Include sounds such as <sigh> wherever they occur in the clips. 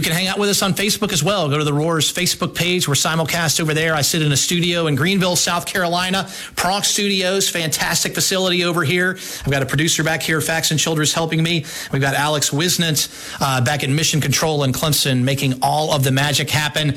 You can hang out with us on Facebook as well. Go to the Roars Facebook page. We're simulcast over there. I sit in a studio in Greenville, South Carolina. Pronk Studios, fantastic facility over here. I've got a producer back here, Jackson Childress, helping me. We've got Alex Wisnant uh, back at Mission Control in Clemson, making all of the magic happen.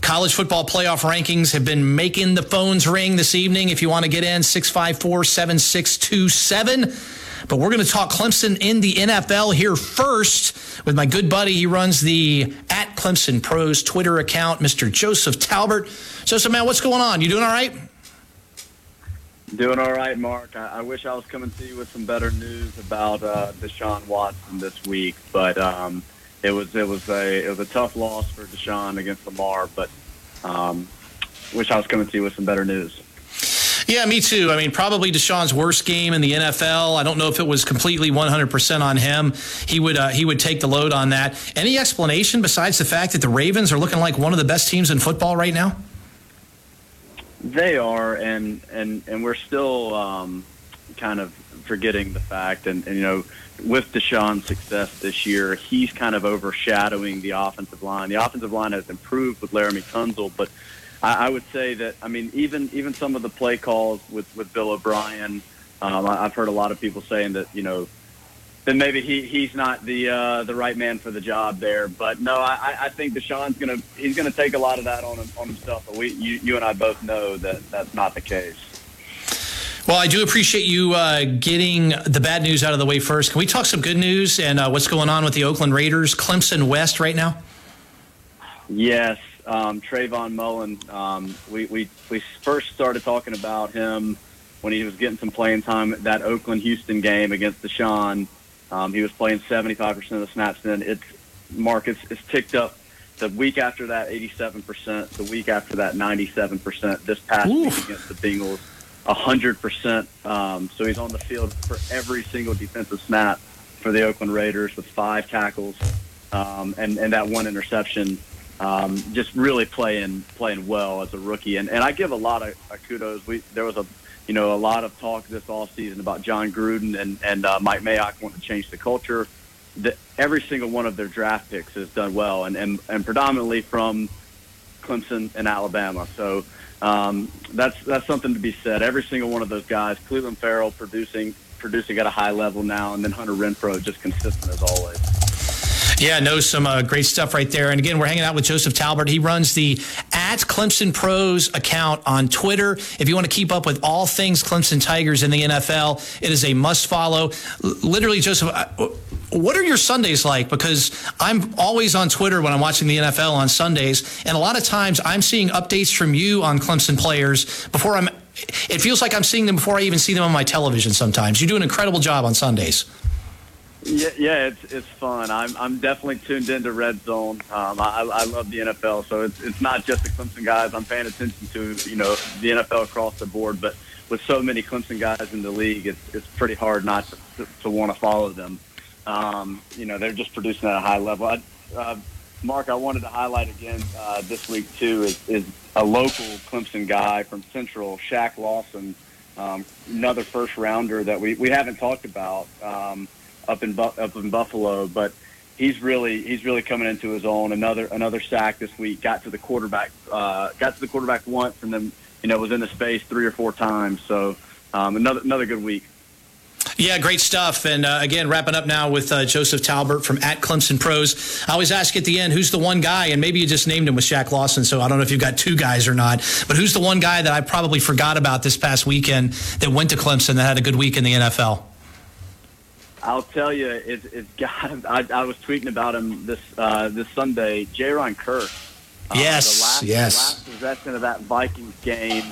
College football playoff rankings have been making the phones ring this evening. If you want to get in, 654 7627. But we're going to talk Clemson in the NFL here first with my good buddy. He runs the at Clemson Pros Twitter account, Mr. Joseph Talbert. Joseph, man, what's going on? You doing all right? Doing all right, Mark. I, I wish I was coming to you with some better news about uh, Deshaun Watson this week, but um, it was it was a it was a tough loss for Deshaun against Lamar. But um, wish I was coming to you with some better news. Yeah, me too. I mean, probably Deshaun's worst game in the NFL. I don't know if it was completely 100% on him. He would uh, he would take the load on that. Any explanation besides the fact that the Ravens are looking like one of the best teams in football right now? They are, and and and we're still um, kind of forgetting the fact, and, and you know, with Deshaun's success this year, he's kind of overshadowing the offensive line. The offensive line has improved with Laremy Tunsil, but I, I would say that I mean even even some of the play calls with with Bill O'Brien, um, I, I've heard a lot of people saying that you know then maybe he he's not the uh, the right man for the job there. But no, I, I think Deshaun's gonna he's gonna take a lot of that on him, on himself. But we you, you and I both know that that's not the case. Well, I do appreciate you uh, getting the bad news out of the way first. Can we talk some good news and uh, what's going on with the Oakland Raiders, Clemson West right now? Yes, um, Trayvon Mullen. Um, we, we we first started talking about him when he was getting some playing time at that Oakland Houston game against Deshaun. Um, he was playing 75% of the snaps. Then it's Mark. It's, it's ticked up. The week after that, 87%. The week after that, 97%. This past Oof. week against the Bengals, 100%. Um, so he's on the field for every single defensive snap for the Oakland Raiders with five tackles um, and and that one interception um, just really playing playing well as a rookie. And, and I give a lot of uh, kudos. We there was a you know a lot of talk this off season about Jon Gruden and and uh, Mike Mayock wanting to change the culture. The, every single one of their draft picks has done well, and and, and predominantly from Clemson and Alabama. So. Um, that's that's something to be said. Every single one of those guys, Clelin Ferrell producing producing at a high level now, and then Hunter Renfrow just consistent as always. Yeah, no, some uh, great stuff right there. And again, we're hanging out with Joseph Talbert. He runs the at Clemson Pros account on Twitter. If you want to keep up with all things Clemson Tigers in the NFL, it is a must follow. L- literally, Joseph, what are your Sundays like? Because I'm always on Twitter when I'm watching the NFL on Sundays, and a lot of times I'm seeing updates from you on Clemson players before I'm. It feels like I'm seeing them before I even see them on my television. Sometimes you do an incredible job on Sundays. Yeah, yeah, it's it's fun. I'm I'm definitely tuned into Red Zone. Um, I I love the NFL, so it's it's not just the Clemson guys. I'm paying attention to you know the NFL across the board, but with so many Clemson guys in the league, it's it's pretty hard not to, to, to want to follow them. Um, you know, they're just producing at a high level. I, uh, Mark, I wanted to highlight again uh, this week too is, is a local Clemson guy from Central, Shaq Lawson, um, another first rounder that we, we haven't talked about. Um, up in up in Buffalo, but he's really he's really coming into his own. Another another sack this week. Got to the quarterback. Uh, got to the quarterback once, and then you know was in the space three or four times. So um, another another good week. Yeah, great stuff. And uh, again, wrapping up now with uh, Joseph Talbert from at Clemson Pros. I always ask at the end, who's the one guy? And maybe you just named him with Shaq Lawson, so I don't know if you've got two guys or not. But who's the one guy that I probably forgot about this past weekend that went to Clemson that had a good week in the NFL? I'll tell you, it's, it's got. I, I was tweeting about him this uh, this Sunday. Jayron Kearse. Uh, yes, the last, yes. The last possession of that Vikings game,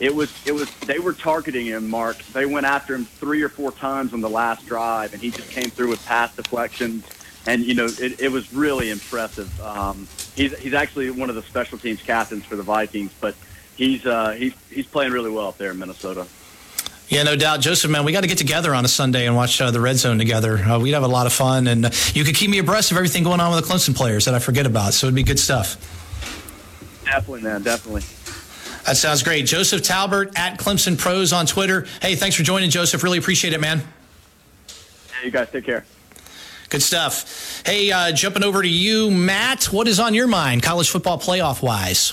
it was it was they were targeting him. Mark, they went after him three or four times on the last drive, and he just came through with pass deflections. And you know, it, it was really impressive. Um, he's he's actually one of the special teams captains for the Vikings, but he's uh, he's he's playing really well up there in Minnesota. Yeah, no doubt, Joseph. Man, we got to get together on a Sunday and watch uh, the Red Zone together. Uh, we'd have a lot of fun, and uh, you could keep me abreast of everything going on with the Clemson players that I forget about. So it'd be good stuff. Definitely, man. Definitely. That sounds great. Joseph Talbert at Clemson Pros on Twitter. Hey, thanks for joining, Joseph. Really appreciate it, man. Yeah, you guys take care. Good stuff. Hey, uh, jumping over to you, Matt. What is on your mind, college football playoff wise?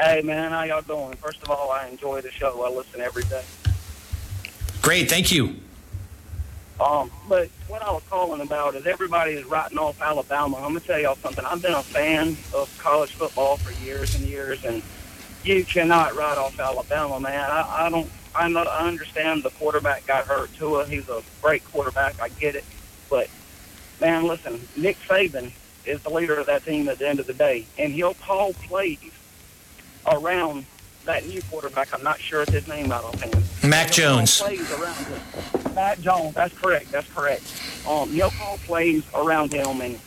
Hey, man, how y'all doing? First of all, I enjoy the show. I listen every day. Great, thank you. Um, but what I was calling about is everybody is writing off Alabama. I'm gonna tell y'all something. I've been a fan of college football for years and years, and you cannot write off Alabama, man. I, I don't. I know. I understand the quarterback got hurt. Tua, he's a great quarterback. I get it, but man, listen, Nick Saban is the leader of that team at the end of the day, and he'll call plays around that new quarterback. I'm not sure it's his name out of hand. Mac Jones. Plays around him. Matt Jones. That's correct. That's correct. Um, he'll plays around him, and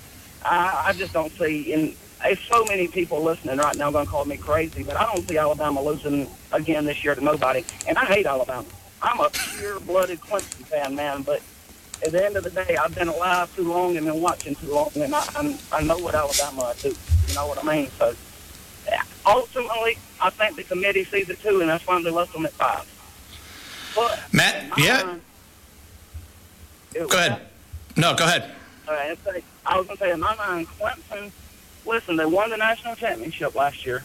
I, I just don't see. And there's so many people listening right now going to call me crazy, but I don't see Alabama losing again this year to nobody. And I hate Alabama. I'm a pure-blooded Clemson fan, man. But at the end of the day, I've been alive too long and been watching too long, and I, I, I know what Alabama do. You know what I mean? So ultimately, I think the committee sees it too, and that's why they left them at five. But Matt, yeah, mind- go ahead. No, go ahead. All right, like- I was going to say, in my mind, Clemson, listen, they won the national championship last year.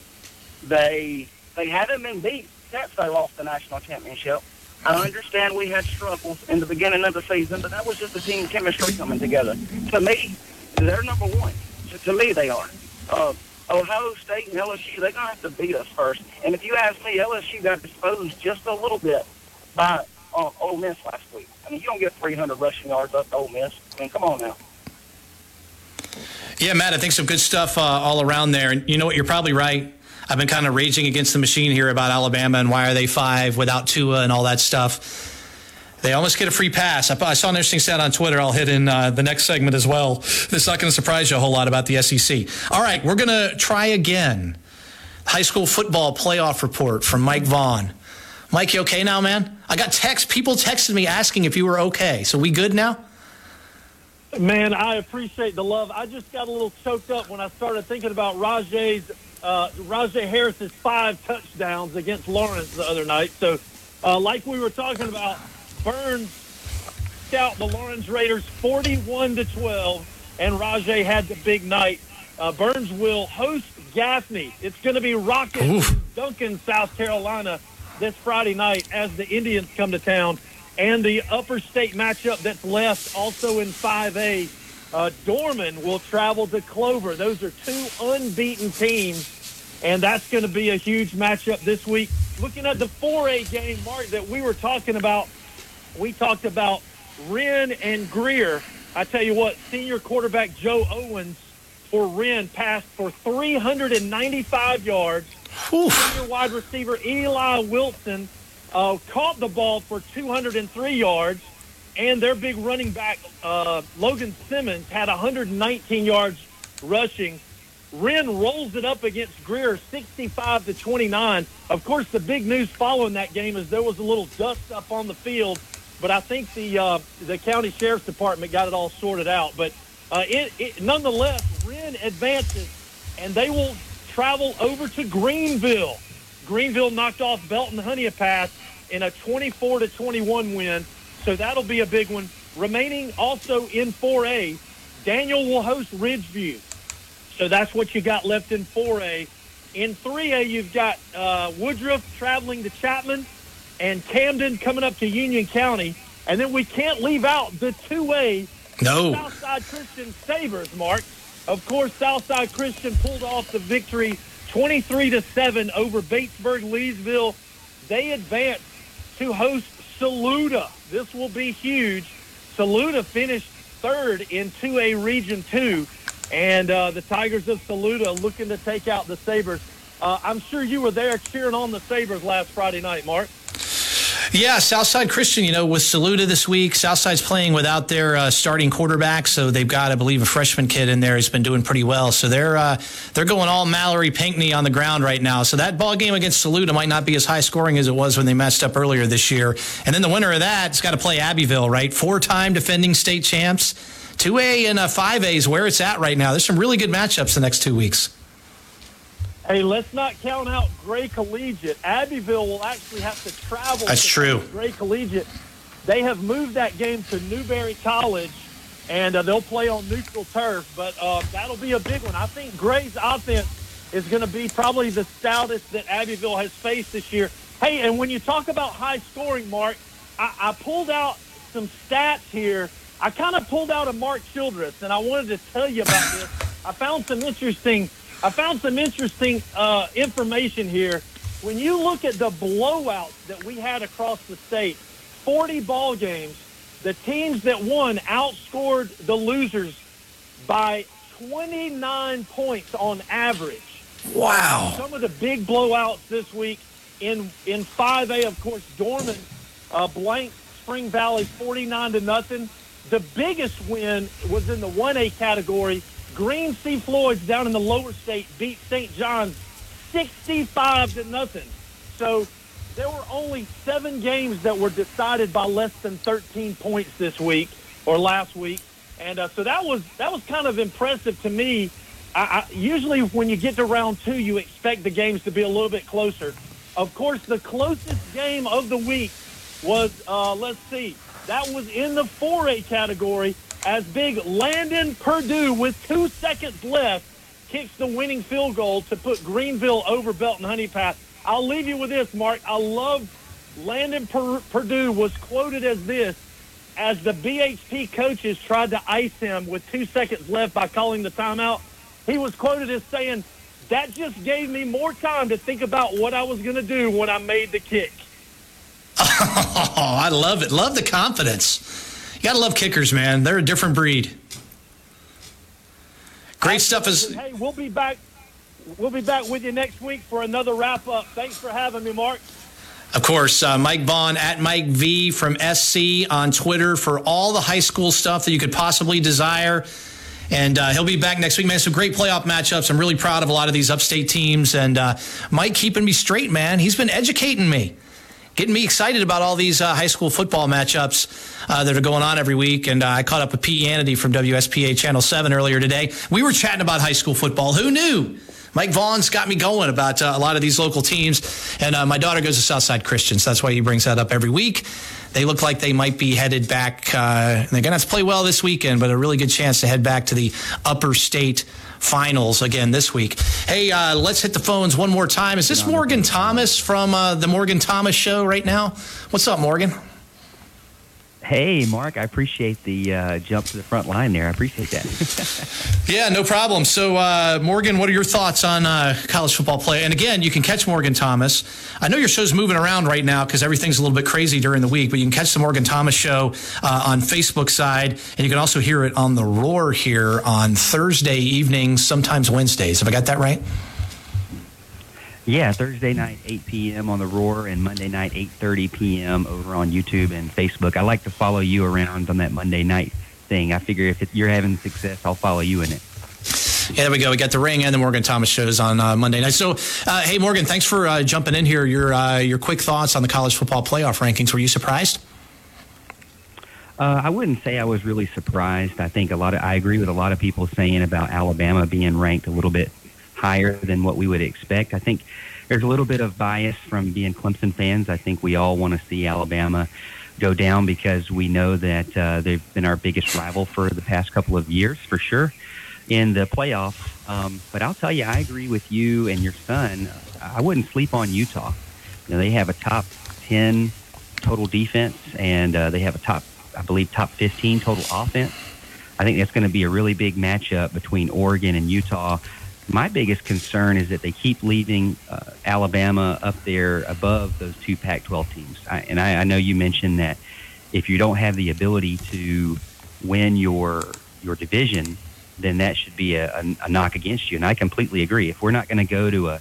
They they haven't been beat since they lost the national championship. I understand we had struggles in the beginning of the season, but that was just the team chemistry coming together. To me, they're number one. To, to me, they are. Uh, Ohio State and LSU, they're going to have to beat us first. And if you ask me, LSU got exposed just a little bit by uh, Ole Miss last week. I mean, you don't get 300 rushing yards up to Ole Miss. I mean, come on now. Yeah, Matt, I think some good stuff uh, all around there. And you know what? You're probably right. I've been kind of raging against the machine here about Alabama and why are they five without Tua and all that stuff. They almost get a free pass. I, I saw an interesting stat on Twitter. I'll hit in uh, the next segment as well. It's not going to surprise you a whole lot about the SEC. All right, we're going to try again. High school football playoff report from Mike Vaughan. Mike, you okay now, man? I got text. People texted me asking if you were okay. So we good now? Man, I appreciate the love. I just got a little choked up when I started thinking about Rajay's uh, Rajay Harris's five touchdowns against Laurens the other night. So, uh, like we were talking about, Byrnes scout the Laurens Raiders 41 to 12, and Rajay had the big night. Uh, Byrnes will host Gaffney. It's going to be rocking Duncan, South Carolina, this Friday night as the Indians come to town. And the upper state matchup that's left also in 5A, uh, Dorman will travel to Clover. Those are two unbeaten teams, and that's going to be a huge matchup this week. Looking at the 4A game, Mark, that we were talking about, we talked about Wren and Greer. I tell you what, senior quarterback Joe Owens for Wren passed for 395 yards. Oof. Senior wide receiver Eli Wilson uh, caught the ball for 203 yards, and their big running back uh, Logan Simmons had 119 yards rushing. Wren rolls it up against Greer 65 to 29. Of course, the big news following that game is there was a little dust up on the field, but I think the uh, the county sheriff's department got it all sorted out. But uh, it, it nonetheless, Wren advances, and they will travel over to Greenville. Greenville knocked off Belton Honea Path in a 24 to 21 win, so that'll be a big one. Remaining also in 4A, Daniel will host Ridgeview. So that's what you got left in 4A. In 3A, you've got uh, Woodruff traveling to Chapman and Camden coming up to Union County. And then we can't leave out the 2A No. Southside Christian Sabres, Mark. Of course, Southside Christian pulled off the victory 23 to 7 over Batesburg Leesville. They advance to host Saluda. This will be huge. Saluda finished third in 2A Region 2, and uh, the Tigers of Saluda looking to take out the Sabres. Uh, I'm sure you were there cheering on the Sabres last Friday night, Mark. Yeah, Southside Christian, you know, with Saluda this week, Southside's playing without their uh, starting quarterback, so they've got, I believe, a freshman kid in there who's been doing pretty well. So they're uh, they're going all Mallory Pinckney on the ground right now. So that ball game against Saluda might not be as high scoring as it was when they matched up earlier this year. And then the winner of that has got to play Abbeville, right? Four-time defending state champs. 2A and uh, 5A is where it's at right now. There's some really good matchups the next two weeks. Hey, let's not count out Gray Collegiate. Abbeville will actually have to travel. That's to true. Gray Collegiate. They have moved that game to Newberry College, and uh, they'll play on neutral turf. But uh, that'll be a big one. I think Gray's offense is going to be probably the stoutest that Abbeville has faced this year. Hey, and when you talk about high scoring, Mark, I, I pulled out some stats here. I kind of pulled out a Mark Childress, and I wanted to tell you about this. I found some interesting. I found some interesting uh, information here. When you look at the blowouts that we had across the state, 40 ball games, the teams that won outscored the losers by 29 points on average. Wow. Some of the big blowouts this week in in 5A, of course, Dorman uh, blank Spring Valley 49 to nothing. The biggest win was in the 1A category. Green Sea Floyd's down in the lower state beat St. John's 65 to nothing. So there were only seven games that were decided by less than 13 points this week or last week, and uh, so that was that was kind of impressive to me. I, I, usually, when you get to round two, you expect the games to be a little bit closer. Of course, the closest game of the week was uh, let's see, that was in the 4A category as big Landon Purdue with two seconds left kicks the winning field goal to put Greenville over Belton Honea Path. I'll leave you with this, Mark. I love Landon Purdue was quoted as this as the BHP coaches tried to ice him with two seconds left by calling the timeout. He was quoted as saying, that just gave me more time to think about what I was going to do when I made the kick. <laughs> Oh, I love it. Love the confidence. You got to love kickers, man. They're a different breed. Great stuff is Hey, we'll be back. We'll be back with you next week for another wrap up. Thanks for having me, Mark. Of course, uh, Mike Vaughan at Mike V from SC on Twitter for all the high school stuff that you could possibly desire. And uh, he'll be back next week, man. Some great playoff matchups. I'm really proud of a lot of these upstate teams. And uh, Mike keeping me straight, man. He's been educating me, getting me excited about all these uh, high school football matchups uh, that are going on every week. And uh, I caught up with Pete Yanity from WSPA Channel 7 earlier today. We were chatting about high school football. Who knew? Mike Vaughan's got me going about uh, a lot of these local teams. And uh, my daughter goes to Southside Christian, so that's why he brings that up every week. They look like they might be headed back. Uh, they're going to have to play well this weekend, but a really good chance to head back to the upper state finals again this week. Hey, uh, let's hit the phones one more time. Is this Morgan Thomas from uh, the Morgan Thomas Show right now? What's up, Morgan? Hey, Mark, I appreciate the uh, jump to the front line there. I appreciate that. <laughs> Yeah, no problem. So, uh, Morgan, what are your thoughts on uh, college football play? And again, you can catch Morgan Thomas. I know your show's moving around right now because everything's a little bit crazy during the week, but you can catch the Morgan Thomas show uh, on Facebook side, and you can also hear it on the Roar here on Thursday evenings, sometimes Wednesdays. Have I got that right? Yeah, Thursday night, 8 p.m. on the Roar, and Monday night, 8:30 p.m. over on YouTube and Facebook. I like to follow you around on that Monday night thing. I figure if you're having success, I'll follow you in it. Yeah, there we go. We got the ring and the Morgan Thomas shows on uh, Monday night. So, uh, hey, Morgan, thanks for uh, jumping in here. Your uh, your quick thoughts on the college football playoff rankings. Were you surprised? Uh, I wouldn't say I was really surprised. I think a lot of I agree with a lot of people saying about Alabama being ranked a little bit higher than what we would expect. I think there's a little bit of bias from being Clemson fans. I think we all want to see Alabama go down because we know that uh, they've been our biggest rival for the past couple of years, for sure, in the playoffs. Um, but I'll tell you, I agree with you and your son. I wouldn't sleep on Utah. You know, they have a top 10 total defense, and uh, they have a top, I believe, top 15 total offense. I think that's going to be a really big matchup between Oregon and Utah. My biggest concern is that they keep leaving uh, Alabama up there above those two Pac-12 teams. I, and I, I know you mentioned that if you don't have the ability to win your your division, then that should be a, a, a knock against you. And I completely agree. If we're not going to go to a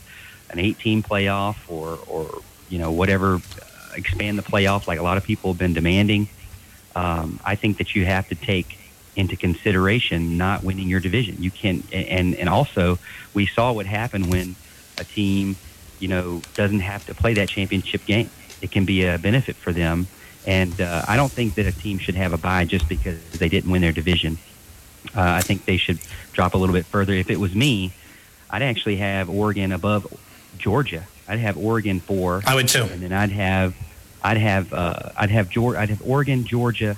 an 18 playoff or or you know whatever, uh, expand the playoff like a lot of people have been demanding, um, I think that you have to take into consideration not winning your division. You can, and and also we saw what happened when a team, you know, doesn't have to play that championship game. It can be a benefit for them, and uh, I don't think that a team should have a bye just because they didn't win their division. Uh, I think they should drop a little bit further. If it was me, I'd actually have Oregon above Georgia. I'd have Oregon four. I would too. And then I'd have I'd have uh, I'd have Georgia, I'd have Oregon, Georgia,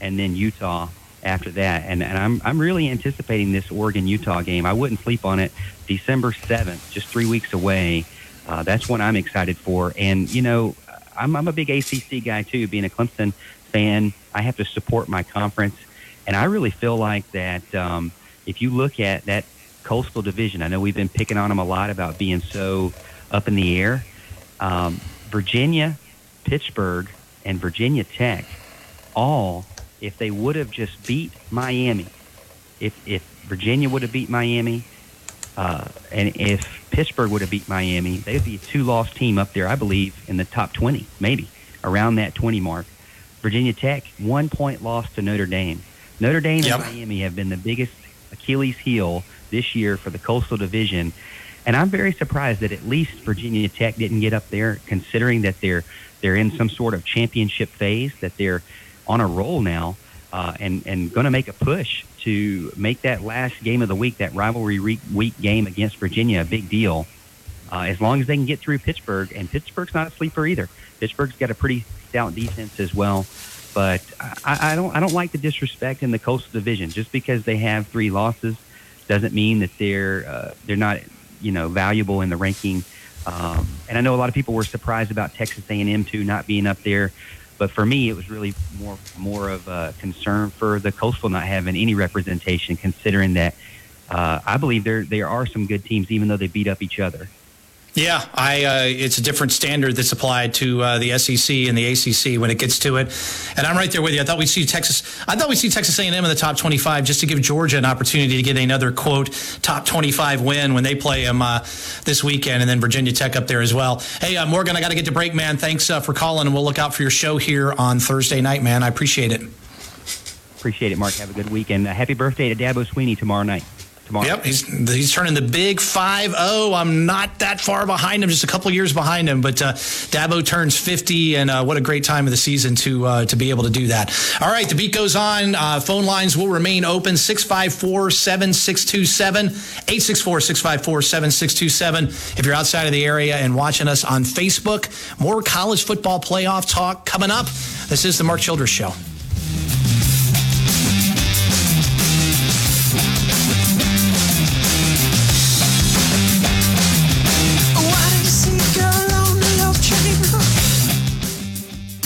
and then Utah after that. And, and I'm I'm really anticipating this Oregon Utah game. I wouldn't sleep on it. December seventh, just three weeks away. Uh, that's what I'm excited for. And you know, I'm I'm a big ACC guy too. Being a Clemson fan, I have to support my conference, and I really feel like that. Um, if you look at that Coastal Division, I know we've been picking on them a lot about being so up in the air. Um, Virginia, Pittsburgh, and Virginia Tech, all if they would have just beat Miami, if if Virginia would have beat Miami, uh, and if Pittsburgh would have beat Miami, they'd be a two-loss team up there, I believe, in the top 20, maybe around that 20 mark. Virginia Tech, one point loss to Notre Dame. Notre Dame Yep. and Miami have been the biggest Achilles heel this year for the Coastal Division. And I'm very surprised that at least Virginia Tech didn't get up there, considering that they're they're in some sort of championship phase, that they're on a roll now, uh, and and going to make a push to make that last game of the week, that rivalry week game against Virginia, a big deal. Uh, as long as they can get through Pittsburgh, and Pittsburgh's not a sleeper either. Pittsburgh's got a pretty stout defense as well. But I, I don't I don't like the disrespect in the Coastal Division. Just because they have three losses doesn't mean that they're uh, they're not you know valuable in the ranking. Um, and I know a lot of people were surprised about Texas A&M too not being up there, but for me it was really more more of a concern for the Coastal not having any representation, considering that uh, I believe there there are some good teams even though they beat up each other. Yeah, I. Uh, it's a different standard that's applied to uh, the SEC and the ACC when it gets to it, and I'm right there with you. I thought we'd see Texas. I thought we'd see Texas A&M in the top 25 just to give Georgia an opportunity to get another quote top 25 win when they play them uh, this weekend, and then Virginia Tech up there as well. Hey, uh, Morgan, I got to get to break, man. Thanks uh, for calling, and we'll look out for your show here on Thursday night, man. I appreciate it. Appreciate it, Mark. Have a good weekend. Happy birthday to Dabo Swinney tomorrow night. Tomorrow. Yep, he's he's turning the big 5-0. I'm not that far behind him, just a couple years behind him. But uh, Dabo turns 50, and uh, what a great time of the season to uh, to be able to do that. All right, the beat goes on. Uh, phone lines will remain open 654-7627, 864-654-7627. If you're outside of the area and watching us on Facebook, more college football playoff talk coming up. This is the Mark Childress Show.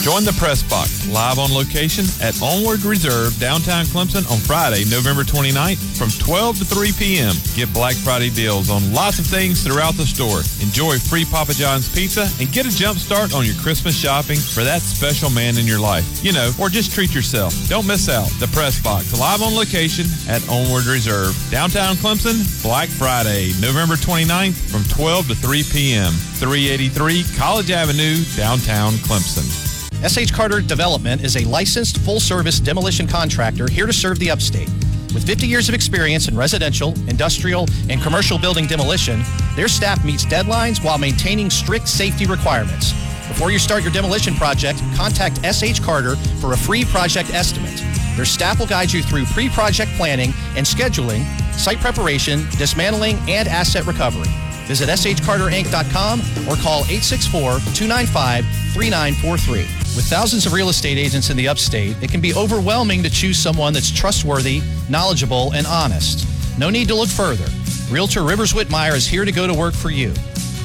Join the press box live on location at Onward Reserve, downtown Clemson on Friday, November 29th from 12 to 3 p.m. Get Black Friday deals on lots of things throughout the store. Enjoy free Papa John's pizza and get a jump start on your Christmas shopping for that special man in your life. You know, or just treat yourself. Don't miss out. The press box live on location at Onward Reserve, downtown Clemson, Black Friday, November 29th from 12 to 3 p.m. 383 College Avenue, downtown Clemson. SH Carter Development is a licensed full service demolition contractor here to serve the upstate. With 50 years of experience in residential, industrial, and commercial building demolition, their staff meets deadlines while maintaining strict safety requirements. Before you start your demolition project, contact SH Carter for a free project estimate. Their staff will guide you through pre project planning and scheduling, site preparation, dismantling, and asset recovery. Visit shcarterinc.com or call 864 295 3943. With thousands of real estate agents in the upstate, it can be overwhelming to choose someone that's trustworthy, knowledgeable, and honest. No need to look further. Realtor Rivers Whitmire is here to go to work for you.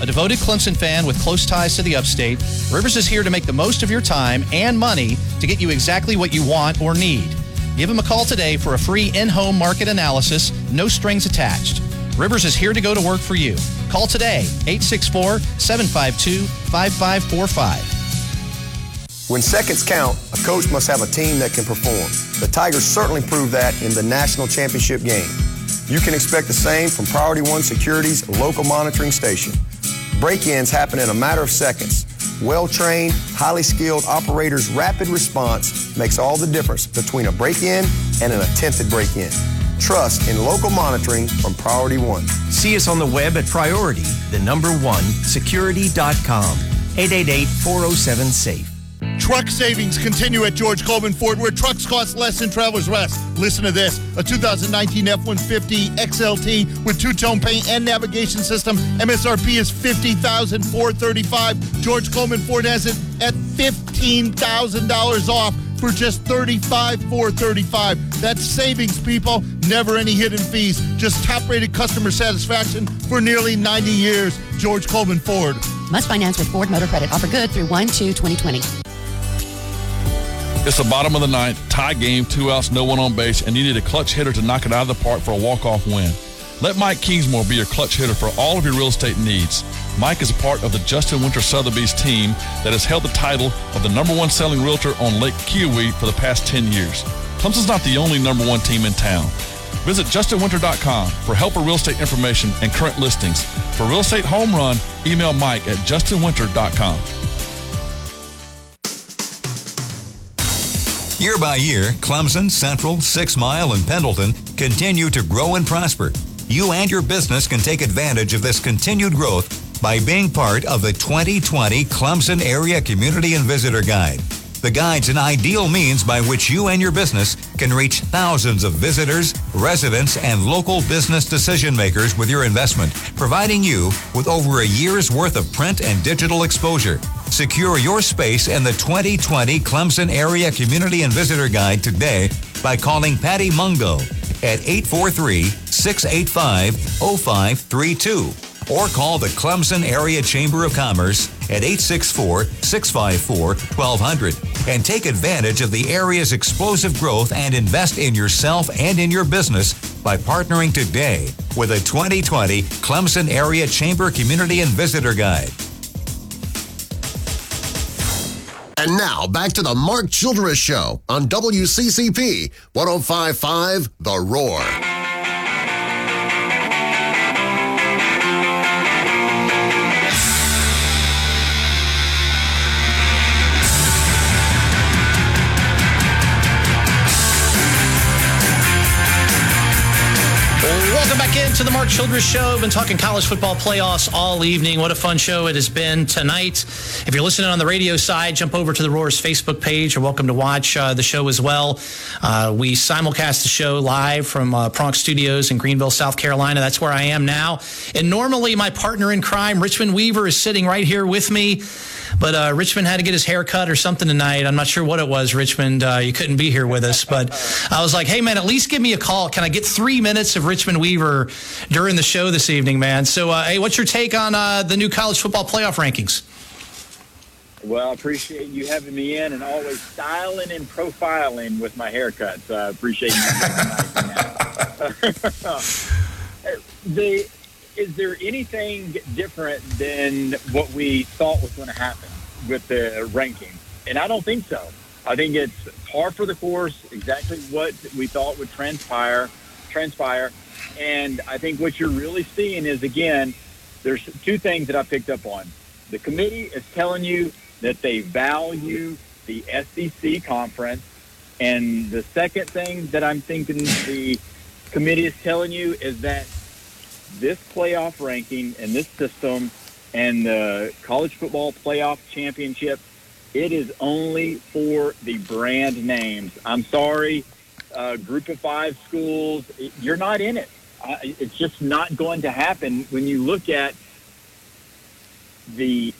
A devoted Clemson fan with close ties to the upstate, Rivers is here to make the most of your time and money to get you exactly what you want or need. Give him a call today for a free in home market analysis, no strings attached. Rivers is here to go to work for you. Call today, 864 752 5545. When seconds count, a coach must have a team that can perform. The Tigers certainly proved that in the national championship game. You can expect the same from Priority One Security's local monitoring station. Break-ins happen in a matter of seconds. Well-trained, highly skilled operators' rapid response makes all the difference between a break-in and an attempted break-in. Trust in local monitoring from Priority One. See us on the web at Priority, the number one, security.com. 888-407-SAFE. Truck savings continue at George Coleman Ford, where trucks cost less than travelers rest. Listen to this a 2019 F 150 XLT with two tone paint and navigation system. MSRP is 50,435. George Coleman Ford has it at $15,000 off for just $35,435. That's savings, people. Never any hidden fees. Just top rated customer satisfaction for nearly 90 years. George Coleman Ford. Must finance with Ford Motor Credit. Offer good through 1 2 2020. It's the bottom of the ninth, tie game, two outs, no one on base, and you need a clutch hitter to knock it out of the park for a walk-off win. Let Mike Kingsmore be your clutch hitter for all of your real estate needs. Mike is a part of the Justin Winter Sotheby's team that has held the title of the number one selling realtor on Lake Keowee for the past 10 years. Clemson's not the only number one team in town. Visit justinwinter.com for help for real estate information and current listings. For real estate home run, email Mike at justinwinter.com. Year by year, Clemson, Central, Six Mile, and Pendleton continue to grow and prosper. You and your business can take advantage of this continued growth by being part of the 2020 Clemson Area Community and Visitor Guide. The guide's an ideal means by which you and your business can reach thousands of visitors, residents, and local business decision makers with your investment, providing you with over a year's worth of print and digital exposure. Secure your space in the 2020 Clemson Area Community and Visitor Guide today by calling Patty Mungo at 843 685 0532 or call the Clemson Area Chamber of Commerce at 864 654 1200 and take advantage of the area's explosive growth and invest in yourself and in your business by partnering today with a 2020 Clemson Area Chamber Community and Visitor Guide. And now back to the Mark Childress Show on WCCP 1055 The Roar. Into the Mark Childress Show. Been talking college football playoffs all evening. What a fun show it has been tonight. If you're listening on the radio side, jump over to the Roars Facebook page. You're welcome to watch uh, the show as well. Uh, we simulcast the show live from uh, Pronk Studios in Greenville, South Carolina. That's where I am now. And normally, my partner in crime, Richmond Weaver, is sitting right here with me. But uh, Richmond had to get his hair cut or something tonight. I'm not sure what it was, Richmond. Uh, you couldn't be here with us. But I was like, hey, man, at least give me a call. Can I get three minutes of Richmond Weaver during the show this evening, man? So, uh, hey, what's your take on uh, the new college football playoff rankings? Well, I appreciate you having me in and always styling and profiling with my haircuts. I appreciate you. <laughs> the is there anything different than what we thought was going to happen with the ranking? And I don't think so. I think it's par for the course, exactly what we thought would transpire, transpire. And I think what you're really seeing is again, there's two things that I picked up on. The committee is telling you that they value the SEC conference, and the second thing that I'm thinking the committee is telling you is that this playoff ranking and this system and the college football playoff championship, it is only for the brand names. I'm sorry, uh, group of five schools, you're not in it. It's just not going to happen when you look at the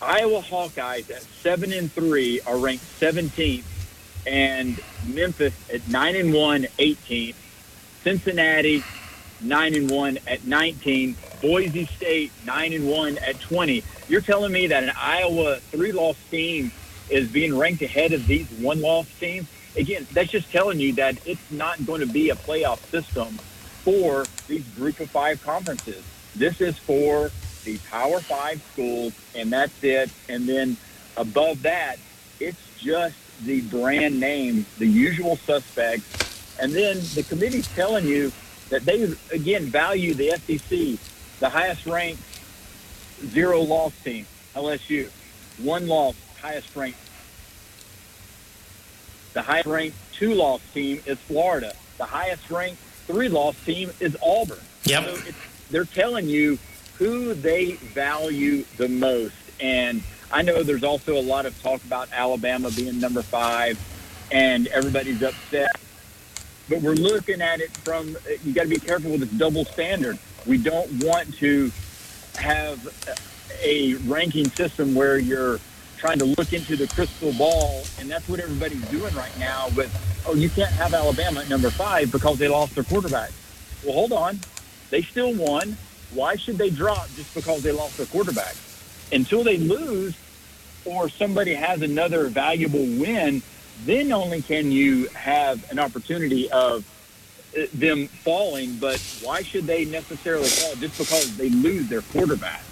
Iowa Hawkeyes at seven and three are ranked 17th, and Memphis at nine and one, 18th. Cincinnati nine and one at 19. Boise State nine and one at 20. You're telling me that an Iowa three-loss team is being ranked ahead of these one-loss teams? Again, that's just telling you that it's not going to be a playoff system for these group of five conferences. This is for the Power Five schools, and that's it. And then above that, it's just the brand name, the usual suspects. And then the committee's telling you that they again value the SEC, the highest ranked zero loss team, LSU, one loss, highest ranked. The highest ranked two loss team is Florida. The highest ranked three loss team is Auburn. Yep. So it's, they're telling you who they value the most. And I know there's also a lot of talk about Alabama being number five, and everybody's upset but we're looking at it from you got to be careful with this double standard. We don't want to have a ranking system where you're trying to look into the crystal ball, and that's what everybody's doing right now. With oh, you can't have Alabama at number five because they lost their quarterback. Well, hold on, they still won. Why should they drop just because they lost their quarterback? Until they lose, or somebody has another valuable win, then only can you have an opportunity of uh, them falling. But why should they necessarily fall just because they lose their quarterback?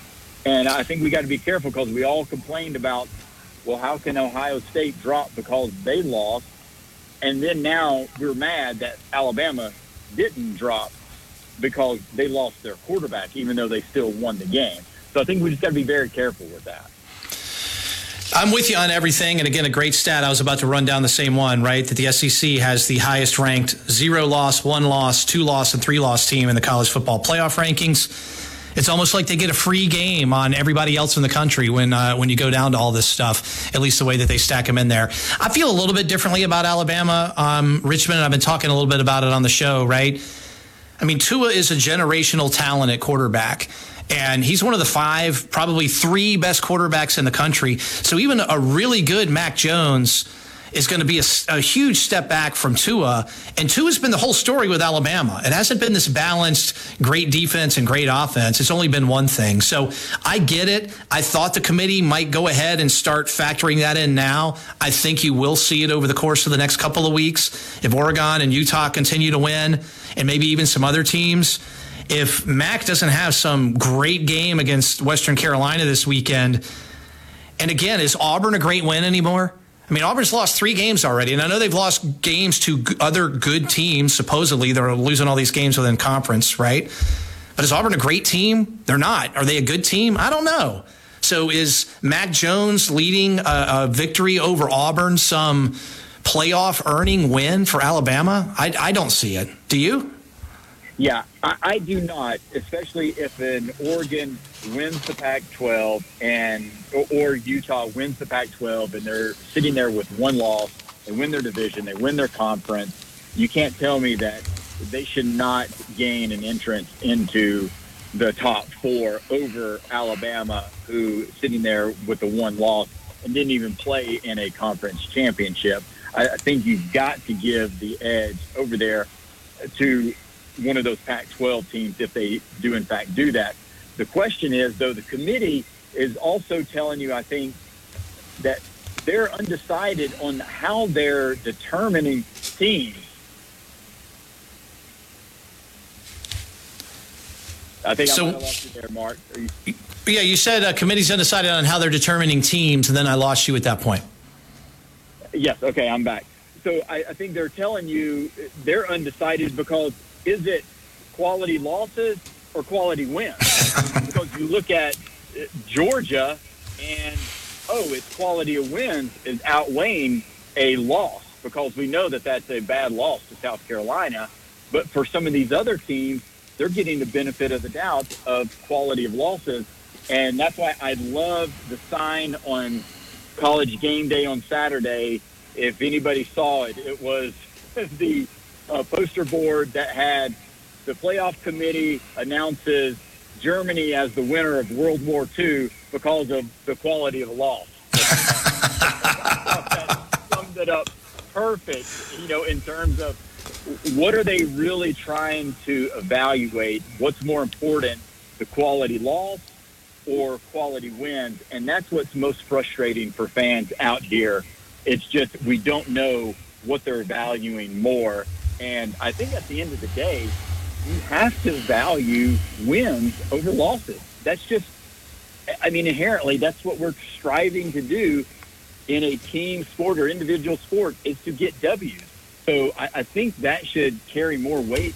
And I think we got to be careful because we all complained about, well, how can Ohio State drop because they lost? And then now we're mad that Alabama didn't drop because they lost their quarterback, even though they still won the game. So I think we just got to be very careful with that. I'm with you on everything. And again, a great stat. I was about to run down the same one, right? That the SEC has the highest ranked zero loss, one loss, two loss, and three loss team in the college football playoff rankings. It's almost like they get a free game on everybody else in the country when uh, when you go down to all this stuff. At least the way that they stack them in there. I feel a little bit differently about Alabama, um, Richmond. I've been talking a little bit about it on the show, right? I mean, Tua is a generational talent at quarterback. And he's one of the five, probably three best quarterbacks in the country. So even a really good Mac Jones is going to be a, a, huge step back from Tua. And Tua's been the whole story with Alabama. It hasn't been this balanced, great defense and great offense. It's only been one thing. So I get it. I thought the committee might go ahead and start factoring that in now. I think you will see it over the course of the next couple of weeks. If Oregon and Utah continue to win, and maybe even some other teams, if Mac doesn't have some great game against Western Carolina this weekend, and again, is Auburn a great win anymore? I mean, Auburn's lost three games already, and I know they've lost games to other good teams. Supposedly, they're losing all these games within conference, right? But is Auburn a great team? They're not. Are they a good team? I don't know. So is Mac Jones leading a, a victory over Auburn some playoff earning win for Alabama? I, I don't see it. Do you? Yeah, I, I do not, especially if an Oregon wins the Pac-12 and or, Utah wins the Pac-12 and they're sitting there with one loss. They win their division, they win their conference. You can't tell me that they should not gain an entrance into the top four over Alabama, who sitting there with the one loss and didn't even play in a conference championship. I, I think you've got to give the edge over there to one of those Pac-12 teams if they do in fact do that. The question is, though, the committee is also telling you, I think, that they're undecided on how they're determining teams. I think so, I lost you there, Mark. You- yeah, you said uh, committee's undecided on how they're determining teams, and then I lost you at that point. Yes. Okay, I'm back. So I, I think they're telling you they're undecided because is it quality losses or quality wins? <laughs> because you look at uh, Georgia and oh, its quality of wins is outweighing a loss because we know that that's a bad loss to South Carolina. But for some of these other teams, they're getting the benefit of the doubt of quality of losses. And that's why I love the sign on college game day on Saturday. If anybody saw it, it was <laughs> the uh, poster board that had the playoff committee announces Germany as the winner of World War II because of the quality of the loss. <laughs> summed it up perfect, you know, in terms of what are they really trying to evaluate? What's more important, the quality loss or quality wins? And that's what's most frustrating for fans out here. It's just we don't know what they're valuing more. And I think at the end of the day, you have to value wins over losses. That's just, I mean, inherently, that's what we're striving to do in a team sport or individual sport is to get W's. So I, I think that should carry more weight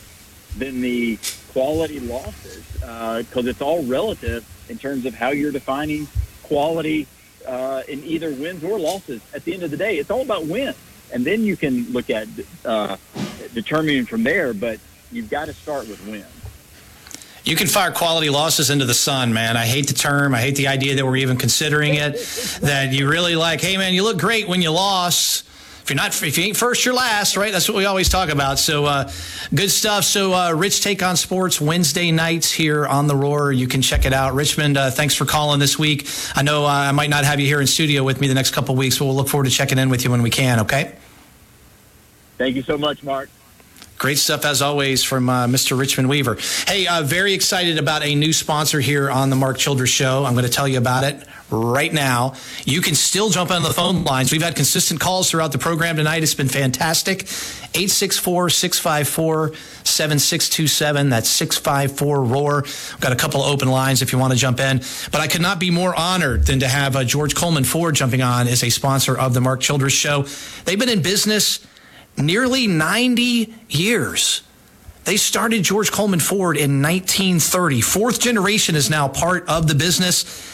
than the quality losses because uh, it's all relative in terms of how you're defining quality uh, in either wins or losses. At the end of the day, it's all about wins. And then you can look at uh, determining from there, but you've got to start with wins. You can fire quality losses into the sun, man. I hate the term. I hate the idea that we're even considering it. That you really like, hey, man, you look great when you lost if you're not, if you ain't first, you're last, right? That's what we always talk about. So, uh, good stuff. So, uh, Rich Take on Sports Wednesday nights here on the Roar. You can check it out. Richmond, uh, thanks for calling this week. I know uh, I might not have you here in studio with me the next couple weeks, but we'll look forward to checking in with you when we can. Okay. Thank you so much, Mark. Great stuff as always from uh, Mr. Richmond Weaver. Hey, uh, very excited about a new sponsor here on the Mark Childress Show. I'm going to tell you about it right now. You can still jump on the phone lines. We've had consistent calls throughout the program tonight. It's been fantastic. 864 654 7627. That's 654 Roar. We've got a couple of open lines if you want to jump in. But I could not be more honored than to have uh, George Coleman Ford jumping on as a sponsor of the Mark Childress Show. They've been in business nearly 90 years. They started George Coleman Ford in 1930. Fourth generation is now part of the business.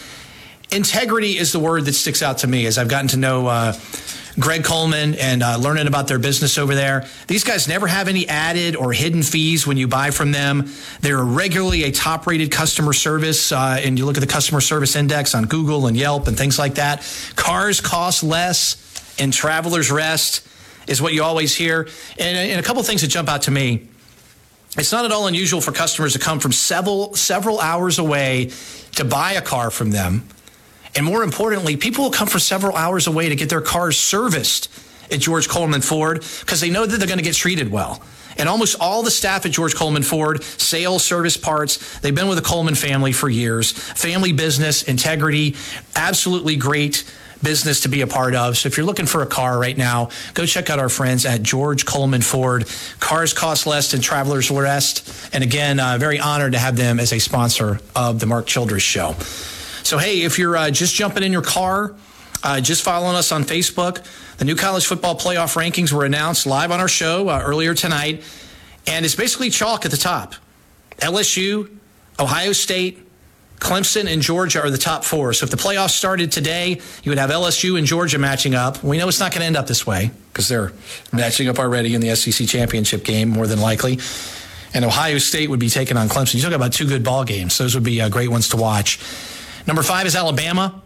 Integrity is the word that sticks out to me as I've gotten to know uh, Greg Coleman and uh, learning about their business over there. These guys never have any added or hidden fees when you buy from them. They're regularly a top rated customer service. Uh, and you look at the customer service index on Google and Yelp and things like that. Cars cost less and travelers rest is what you always hear. And, and a couple things that jump out to me. It's not at all unusual for customers to come from several several hours away to buy a car from them. And more importantly, people will come from several hours away to get their cars serviced at George Coleman Ford because they know that they're going to get treated well. And almost all the staff at George Coleman Ford, sales, service parts, they've been with the Coleman family for years. Family business, integrity, absolutely great business to be a part of. So if you're looking for a car right now, go check out our friends at George Coleman Ford. Cars cost less than travelers rest. And again, uh, very honored to have them as a sponsor of the Mark Childress Show. So hey, if you're uh, just jumping in your car, uh, just following us on Facebook, the new college football playoff rankings were announced live on our show uh, earlier tonight, and it's basically chalk at the top. LSU, Ohio State, Clemson and Georgia are the top four. So if the playoffs started today, you would have LSU and Georgia matching up. We know it's not going to end up this way because they're matching up already in the SEC championship game, more than likely. And Ohio State would be taking on Clemson. You talk about two good ball games. Those would be uh, great ones to watch. Number five is Alabama.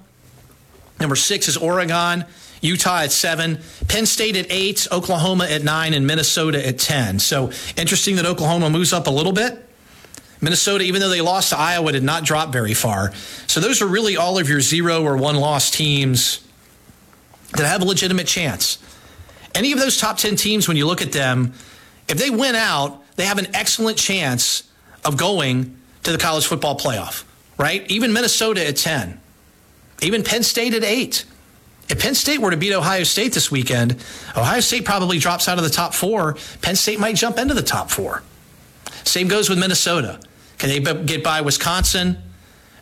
Number six is Oregon. Utah at seven, Penn State at eight, Oklahoma at nine, and Minnesota at 10. So interesting that Oklahoma moves up a little bit. Minnesota, even though they lost to Iowa, did not drop very far. So those are really all of your zero or one loss teams that have a legitimate chance. Any of those top 10 teams, when you look at them, if they win out, they have an excellent chance of going to the college football playoff, right? Even Minnesota at 10, even Penn State at 8. If Penn State were to beat Ohio State this weekend, Ohio State probably drops out of the top four. Penn State might jump into the top four. Same goes with Minnesota. Can they get by Wisconsin?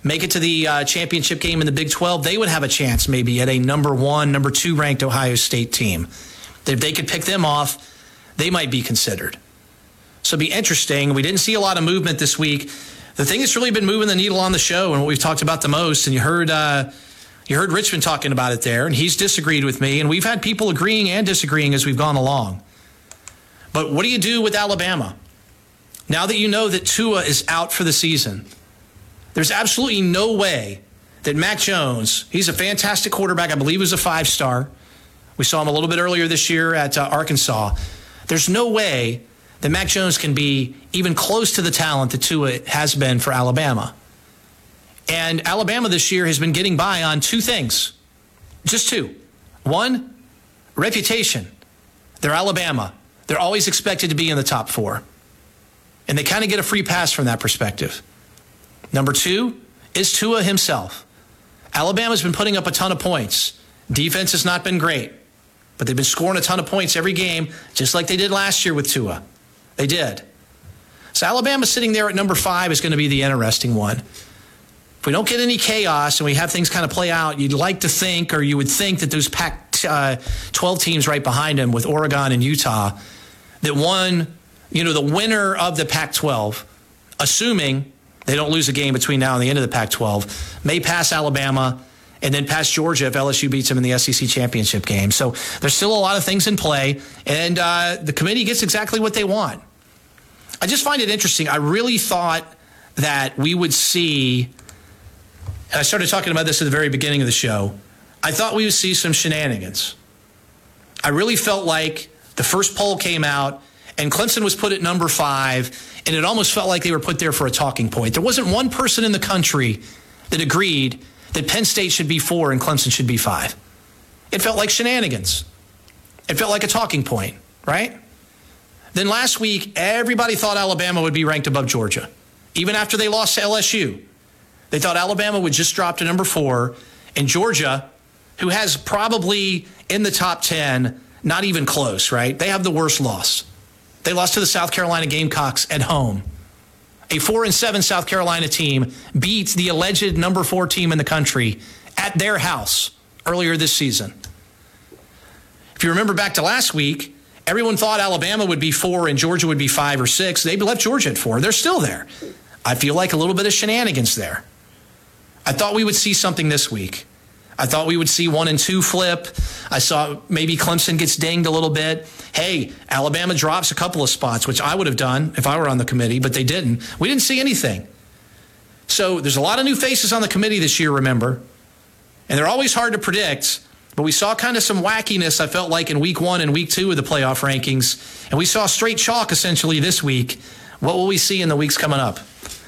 Make it to the uh, championship game in the Big 12? They would have a chance maybe at a number one, number two ranked Ohio State team. If they could pick them off, they might be considered. So it'd be interesting. We didn't see a lot of movement this week. The thing that's really been moving the needle on the show and what we've talked about the most, and you heard uh, you heard Richmond talking about it there, and he's disagreed with me, and we've had people agreeing and disagreeing as we've gone along. But what do you do with Alabama? Now that you know that Tua is out for the season, there's absolutely no way that Mac Jones, he's a fantastic quarterback. I believe he was a five star. We saw him a little bit earlier this year at uh, Arkansas. There's no way that Mac Jones can be even close to the talent that Tua has been for Alabama. And Alabama this year has been getting by on two things just two. One, reputation. They're Alabama, they're always expected to be in the top four. And they kind of get a free pass from that perspective. Number two is Tua himself. Alabama's been putting up a ton of points. Defense has not been great, but they've been scoring a ton of points every game, just like they did last year with Tua. They did. So Alabama sitting there at number five is going to be the interesting one. If we don't get any chaos and we have things kind of play out, you'd like to think, or you would think that those Pac uh, 12 teams right behind them with Oregon and Utah, that one you know, the winner of the Pac 12, assuming they don't lose a game between now and the end of the Pac 12, may pass Alabama and then pass Georgia if LSU beats them in the SEC championship game. So there's still a lot of things in play, and uh, the committee gets exactly what they want. I just find it interesting. I really thought that we would see, and I started talking about this at the very beginning of the show. I thought we would see some shenanigans. I really felt like the first poll came out and Clemson was put at number five, and it almost felt like they were put there for a talking point. There wasn't one person in the country that agreed that Penn State should be four and Clemson should be five. It felt like shenanigans. It felt like a talking point, right? Then last week, everybody thought Alabama would be ranked above Georgia, even after they lost to LSU. They thought Alabama would just drop to number four, and Georgia, who has probably in the top 10, not even close, right? They have the worst loss. They lost to the South Carolina Gamecocks at home. A four and seven South Carolina team beats the alleged number four team in the country at their house earlier this season. If you remember back to last week, everyone thought Alabama would be four and Georgia would be five or six. They left Georgia at four. They're still there. I feel like a little bit of shenanigans there. I thought we would see something this week. I thought we would see one and two flip. I saw maybe Clemson gets dinged a little bit. Hey, Alabama drops a couple of spots, which I would have done if I were on the committee, but they didn't. We didn't see anything. So there's a lot of new faces on the committee this year, remember? And they're always hard to predict, but we saw kind of some wackiness, I felt like, in week one and week two of the playoff rankings. And we saw straight chalk essentially this week. What will we see in the weeks coming up?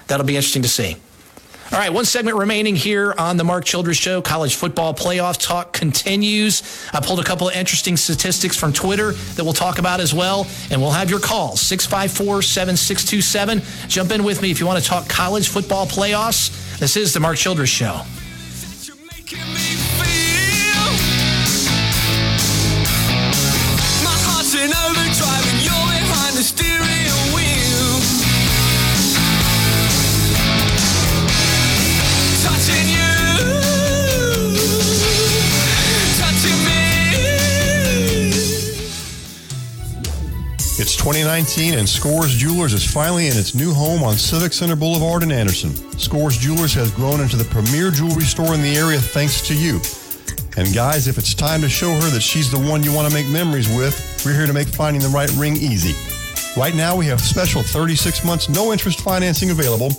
That'll be interesting to see. All right, one segment remaining here on the Mark Childress Show. College football playoff talk continues. I pulled a couple of interesting statistics from Twitter that we'll talk about as well, and we'll have your calls 654 7627. Jump in with me if you want to talk college football playoffs. This is the Mark Childress Show. The steering It's 2019 and Scores Jewelers is finally in its new home on Civic Center Boulevard in Anderson. Scores Jewelers has grown into the premier jewelry store in the area thanks to you. And guys, if it's time to show her that she's the one you want to make memories with, we're here to make finding the right ring easy. Right now, we have special 36 months no interest financing available,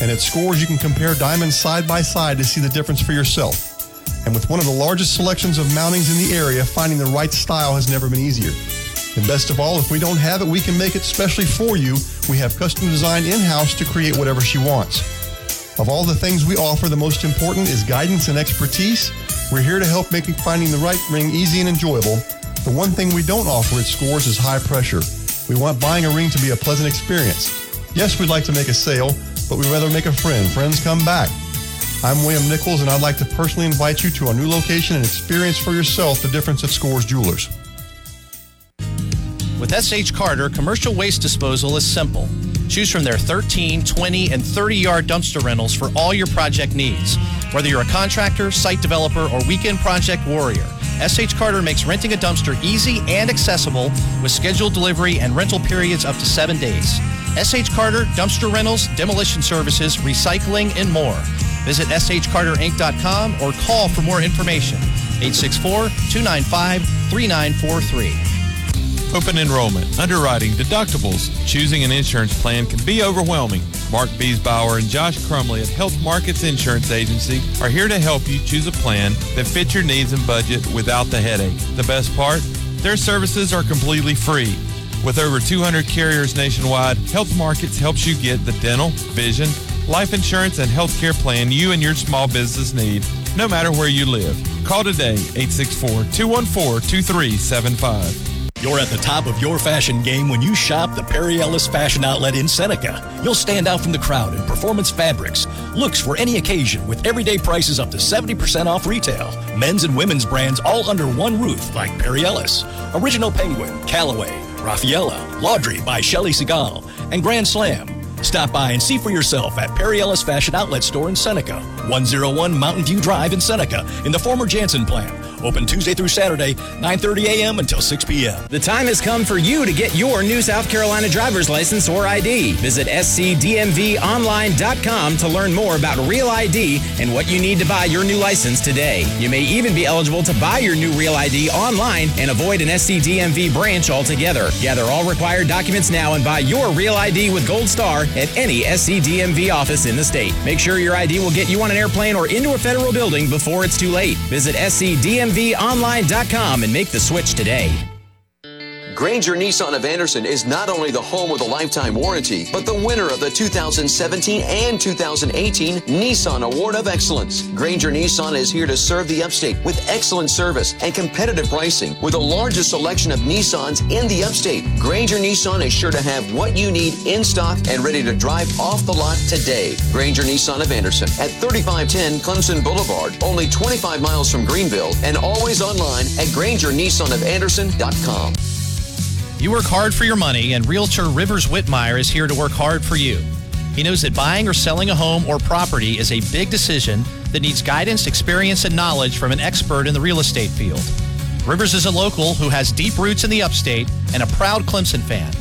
and at Scores you can compare diamonds side by side to see the difference for yourself. And with one of the largest selections of mountings in the area, finding the right style has never been easier. And best of all, if we don't have it, we can make it specially for you. We have custom design in-house to create whatever she wants. Of all the things we offer, the most important is guidance and expertise. We're here to help making finding the right ring easy and enjoyable. The one thing we don't offer at Scores is high pressure. We want buying a ring to be a pleasant experience. Yes, we'd like to make a sale, but we'd rather make a friend. Friends come back. I'm William Nichols, and I'd like to personally invite you to our new location and experience for yourself the difference at Scores Jewelers. With SH Carter, commercial waste disposal is simple. Choose from their 13, 20, and 30 yard dumpster rentals for all your project needs. Whether you're a contractor, site developer, or weekend project warrior, SH Carter makes renting a dumpster easy and accessible with scheduled delivery and rental periods up to seven days. SH Carter, dumpster rentals, demolition services, recycling, and more. Visit shcarterinc.com or call for more information. 864 295 3943. Open enrollment, underwriting, deductibles. Choosing an insurance plan can be overwhelming. Mark Biesbauer and Josh Crumley at Health Markets Insurance Agency are here to help you choose a plan that fits your needs and budget without the headache. The best part? Their services are completely free. With over 200 carriers nationwide, Health Markets helps you get the dental, vision, life insurance, and health care plan you and your small business need, no matter where you live. Call today, 864 214 2375. You're at the top of your fashion game when you shop the Perry Ellis Fashion Outlet in Seneca. You'll stand out from the crowd in performance fabrics, looks for any occasion with everyday prices up to 70% off retail. Men's and women's brands all under one roof like Perry Ellis, Original Penguin, Callaway, Raffaella, Laundry by Shelley Segal, and Grand Slam. Stop by and see for yourself at Perry Ellis Fashion Outlet Store in Seneca, 101 Mountain View Drive in Seneca, in the former Jantzen plant. Open Tuesday through Saturday, 9:30 a.m. until 6 p.m. The time has come for you to get your new South Carolina driver's license or ID. Visit scdmvonline.com to learn more about Real ID and what you need to buy your new license today. You may even be eligible to buy your new Real ID online and avoid an SCDMV branch altogether. Gather all required documents now and buy your Real ID with Gold Star at any SCDMV office in the state. Make sure your ID will get you on an airplane or into a federal building before it's too late. Visit scdmv SCDMVOnline.com and make the switch today. Granger Nissan of Anderson is not only the home with a lifetime warranty, but the winner of the 2017 and 2018 Nissan Award of Excellence. Granger Nissan is here to serve the upstate with excellent service and competitive pricing with the largest selection of Nissans in the upstate. Granger Nissan is sure to have what you need in stock and ready to drive off the lot today. Granger Nissan of Anderson at 3510 Clemson Boulevard, only 25 miles from Greenville, and always online at GrangerNissanOfAnderson.com. You work hard for your money, and Realtor Rivers Whitmire is here to work hard for you. He knows that buying or selling a home or property is a big decision that needs guidance, experience, and knowledge from an expert in the real estate field. Rivers is a local who has deep roots in the upstate and a proud Clemson fan.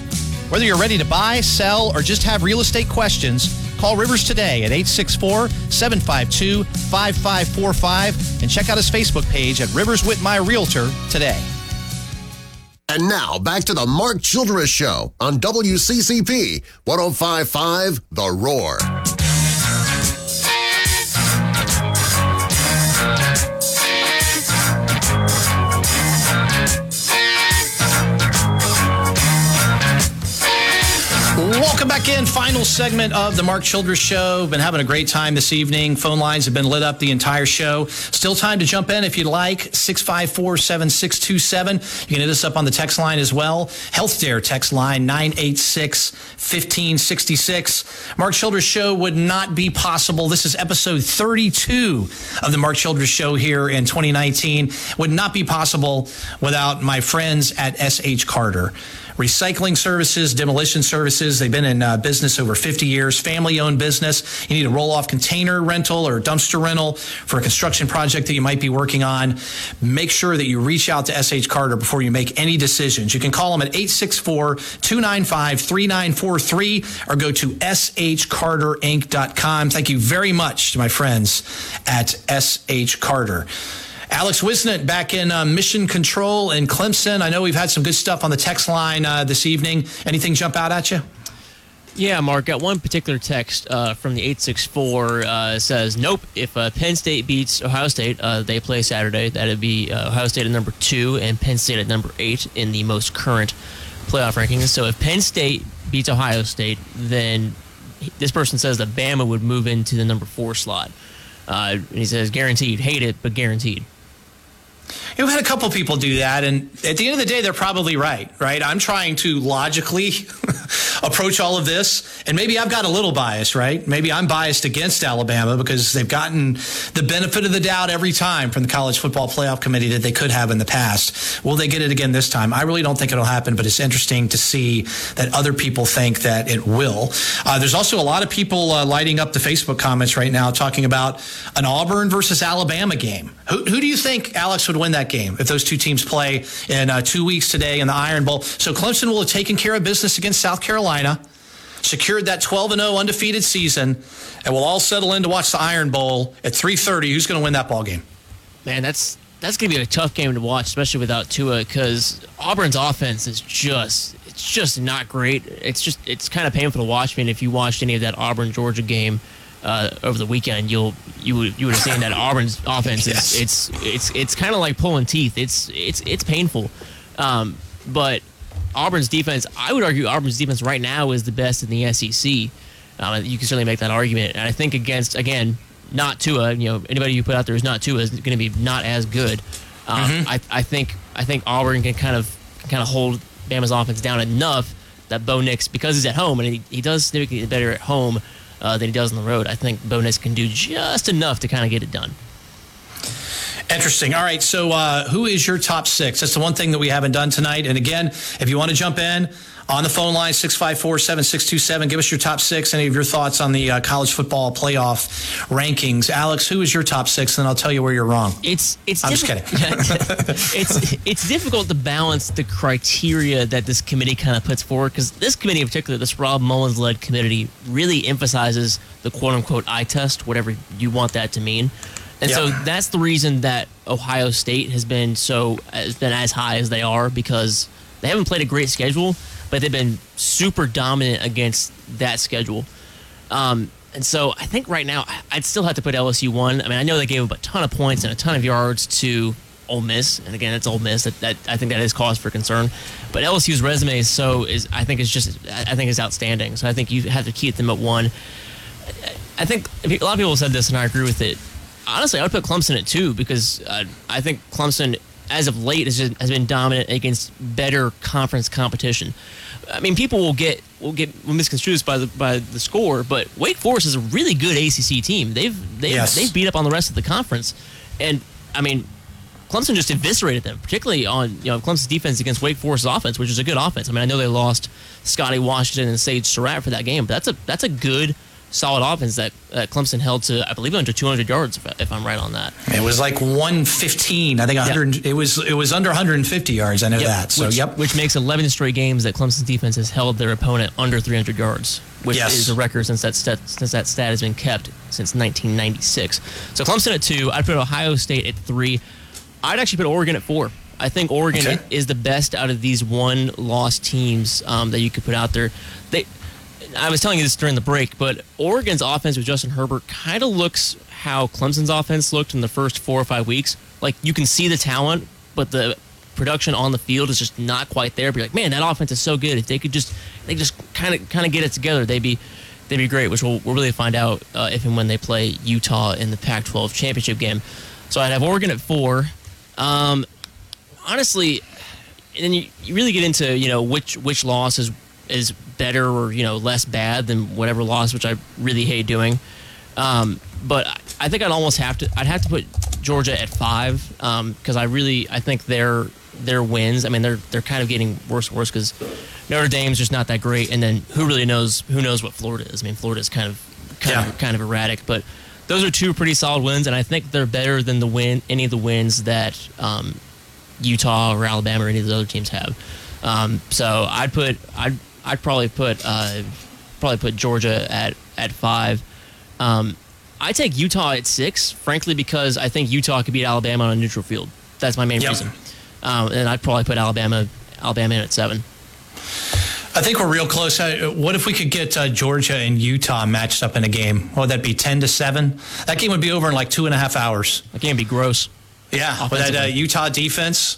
Whether you're ready to buy, sell, or just have real estate questions, call Rivers today at 864 752 5545 and check out his Facebook page at Rivers Whitmire Realtor today. And now back to the Mark Childress Show on WCCP 1055 The Roar. Welcome back in. Final segment of the Mark Childress Show. Been having a great time this evening. Phone lines have been lit up the entire show. Still time to jump in if you'd like. 654 7627. You can hit us up on the text line as well. Health Dare text line 986 1566. Mark Childress Show would not be possible. This is episode 32 of the Mark Childress Show here in 2019. Would not be possible without my friends at SH Carter recycling services, demolition services. They've been in uh, business over 50 years, family owned business. You need a roll off container rental or dumpster rental for a construction project that you might be working on. Make sure that you reach out to SH Carter before you make any decisions. You can call them at 864 295 3943 or go to shcarterinc.com. Thank you very much to my friends at SH Carter. Alex Wisnett back in uh, Mission Control in Clemson. I know we've had some good stuff on the text line uh, this evening. Anything jump out at you? Yeah, Mark, got one particular text uh, from the 864 uh, says, Nope, if uh, Penn State beats Ohio State, uh, they play Saturday. That'd be Ohio State at number two and Penn State at number eight in the most current playoff rankings. So if Penn State beats Ohio State, then this person says that Bama would move into the number four slot. Uh, he says, guaranteed. Hate it, but guaranteed. You know, had a couple people do that, and at the end of the day, they're probably right. Right? I'm trying to logically approach all of this, and maybe I've got a little bias. Right? Maybe I'm biased against Alabama because they've gotten the benefit of the doubt every time from the College Football Playoff Committee that they could have in the past. Will they get it again this time? I really don't think it'll happen, but it's interesting to see that other people think that it will. Uh, there's also a lot of people uh, lighting up the Facebook comments right now talking about an Auburn versus Alabama game. Who, who do you think Alex would win that game if those two teams play in uh, two weeks today in the Iron Bowl? So Clemson will have taken care of business against South Carolina, secured that 12 and 0 undefeated season, and we'll all settle in to watch the Iron Bowl at 3:30. Who's going to win that ball game? Man, that's that's gonna be a tough game to watch, especially without Tua, because Auburn's offense is just it's just not great. It's just it's kind of painful to watch. I mean, if you watched any of that Auburn Georgia game uh, over the weekend, you'll you would you would have seen that Auburn's offense Yes. is it's it's it's kind of like pulling teeth. It's it's it's painful, um, but Auburn's defense, I would argue Auburn's defense right now is the best in the SEC. Um, you can certainly make that argument, and I think against again not Tua, you know anybody you put out there is not Tua is going to be not as good. Um, Mhm. I I think I think Auburn can kind of can kind of hold Bama's offense down enough that Bo Nix because he's at home and he, he does significantly better at home uh, than he does on the road. I think Bo Nix can do just enough to kind of get it done. Interesting. All right. So, uh, who is your top six? That's the one thing that we haven't done tonight. And again, if you want to jump in on the phone line, 654 7627, give us your top six, any of your thoughts on the uh, college football playoff rankings. Alex, who is your top six? And I'll tell you where you're wrong. It's it's I'm just kidding. <laughs> it's it's difficult to balance the criteria that this committee kind of puts forward because this committee in particular, this Rob Mullens led committee, really emphasizes the quote unquote eye test, whatever you want that to mean. And so that's the reason that Ohio State has been so has been as high as they are because they haven't played a great schedule, but they've been super dominant against that schedule. Um, and so I think right now I'd still have to put LSU one. I mean, I know they gave up a ton of points and a ton of yards to Ole Miss, and again, it's Ole Miss. That, that I think that is cause for concern. But LSU's resume is so is I think is just I think is outstanding. So I think you have to keep them at one. I think a lot of people said this, and I agree with it. Honestly, I would put Clemson at two because uh, I think Clemson, as of late, has, has been dominant against better conference competition. I mean, people will get will get misconstrued by the by the score, but Wake Forest is a really good ACC team. They've they've, Yes. they've beat up on the rest of the conference, and I mean, Clemson just eviscerated them, particularly on you know Clemson's defense against Wake Forest's offense, which is a good offense. I mean, I know they lost Scotty Washington and Sage Surratt for that game, but that's a that's a good solid offense that uh, Clemson held to I believe under 200 yards if, if I'm right on that. It was like 115. I think 100. It was it was under 150 yards. I know Yep, that. So which, yep. which makes 11 straight games that Clemson's defense has held their opponent under 300 yards, which Yes. is a record since that stat, since that stat has been kept since 1996. So Clemson at two, I'd put Ohio State at three. I'd actually put Oregon at four. I think Oregon Okay. is the best out of these one loss teams um, that you could put out there. They, I was telling you this during the break, but Oregon's offense with Justin Herbert kind of looks how Clemson's offense looked in the first four or five weeks. Like you can see the talent, but the production on the field is just not quite there. You're like, man, that offense is so good. If they could just, they just kind of kind of get it together, they'd be they'd be great. Which we'll, we'll really find out uh, if and when they play Utah in the Pac-12 championship game. So I'd have Oregon at four. Um, honestly, and then you, you really get into you know which which loss is is better or you know less bad than whatever loss, which I really hate doing. Um, but I- think I'd almost have to I'd have to put Georgia at five because I really I think their their wins. I mean they're they're kind of getting worse and worse because Notre Dame's just not that great, and then who really knows who knows what Florida is? I mean Florida's kind of kind of kind of erratic, but those are two pretty solid wins, and I think they're better than the win any of the wins that um, Utah or Alabama or any of the other teams have. Um, so I'd put I'd I'd probably put uh, probably put Georgia at at five. Um, I take Utah at six, frankly, because I think Utah could beat Alabama on a neutral field. That's my main Yep. reason. Um, and I'd probably put Alabama Alabama in at seven. I think we're real close. What if we could get uh, Georgia and Utah matched up in a game? What would that be? Ten to seven. That game would be over in like two and a half hours. That game would be gross. Yeah, with that uh, Utah defense,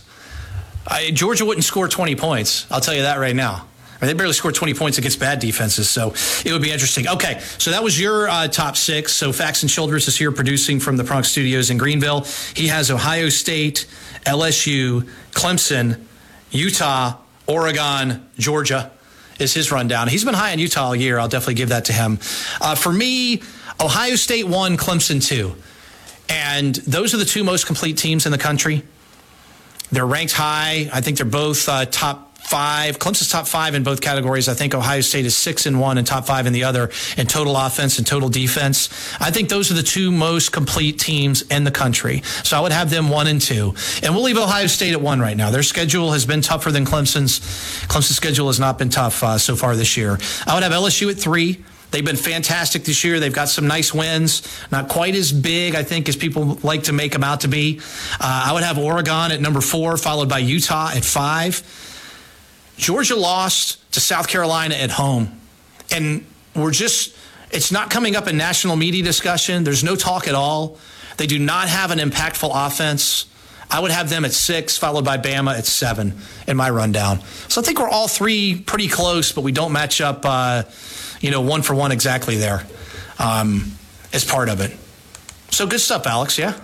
I, Georgia wouldn't score twenty points. I'll tell you that right now. They barely scored 20 points against bad defenses, so it would be interesting. Okay, so that was your uh, top six. So Faxon Childress is here producing from the Bronx Studios in Greenville. He has Ohio State, LSU, Clemson, Utah, Oregon, Georgia is his rundown. He's been high on Utah all year. I'll definitely give that to him. Uh, for me, Ohio State one, Clemson two. And those are the two most complete teams in the country. They're ranked high. I think they're both uh, top five. Clemson's top five in both categories. I think Ohio State is six in one and top five in the other in total offense and total defense. I think those are the two most complete teams in the country. So I would have them one and two. And we'll leave Ohio State at one right now. Their schedule has been tougher than Clemson's. Clemson's schedule has not been tough uh, so far this year. I would have LSU at three. They've been fantastic this year. They've got some nice wins. Not quite as big, I think, as people like to make them out to be. Uh, I would have Oregon at number four, followed by Utah at five. Georgia lost to South Carolina at home. And we're just, it's not coming up in national media discussion. There's no talk at all. They do not have an impactful offense. I would have them at six, followed by Bama at seven in my rundown. So I think we're all three pretty close, but we don't match up, uh, you know, one for one exactly there um, as part of it. So good stuff, Alex. Yeah.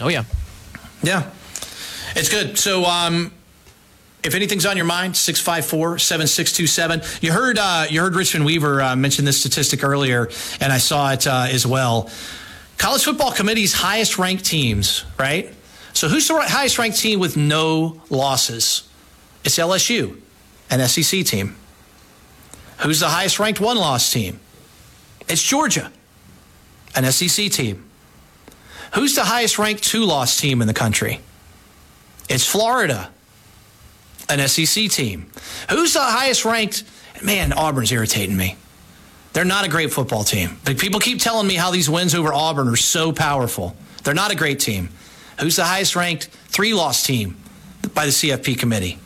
Oh yeah. Yeah. It's good. So, um, if anything's on your mind, 654-7627. You heard uh, you heard Richmond Weaver uh, mention this statistic earlier, and I saw it uh, as well. College Football Committee's highest ranked teams, right? So who's the highest ranked team with no losses? It's LSU, an SEC team. Who's the highest ranked one loss team? It's Georgia, an SEC team. Who's the highest ranked two loss team in the country? It's Florida, an SEC team. Who's the highest ranked? Man, Auburn's irritating me. They're not a great football team. But people keep telling me how these wins over Auburn are so powerful. They're not a great team. Who's the highest ranked three loss team by the CFP committee?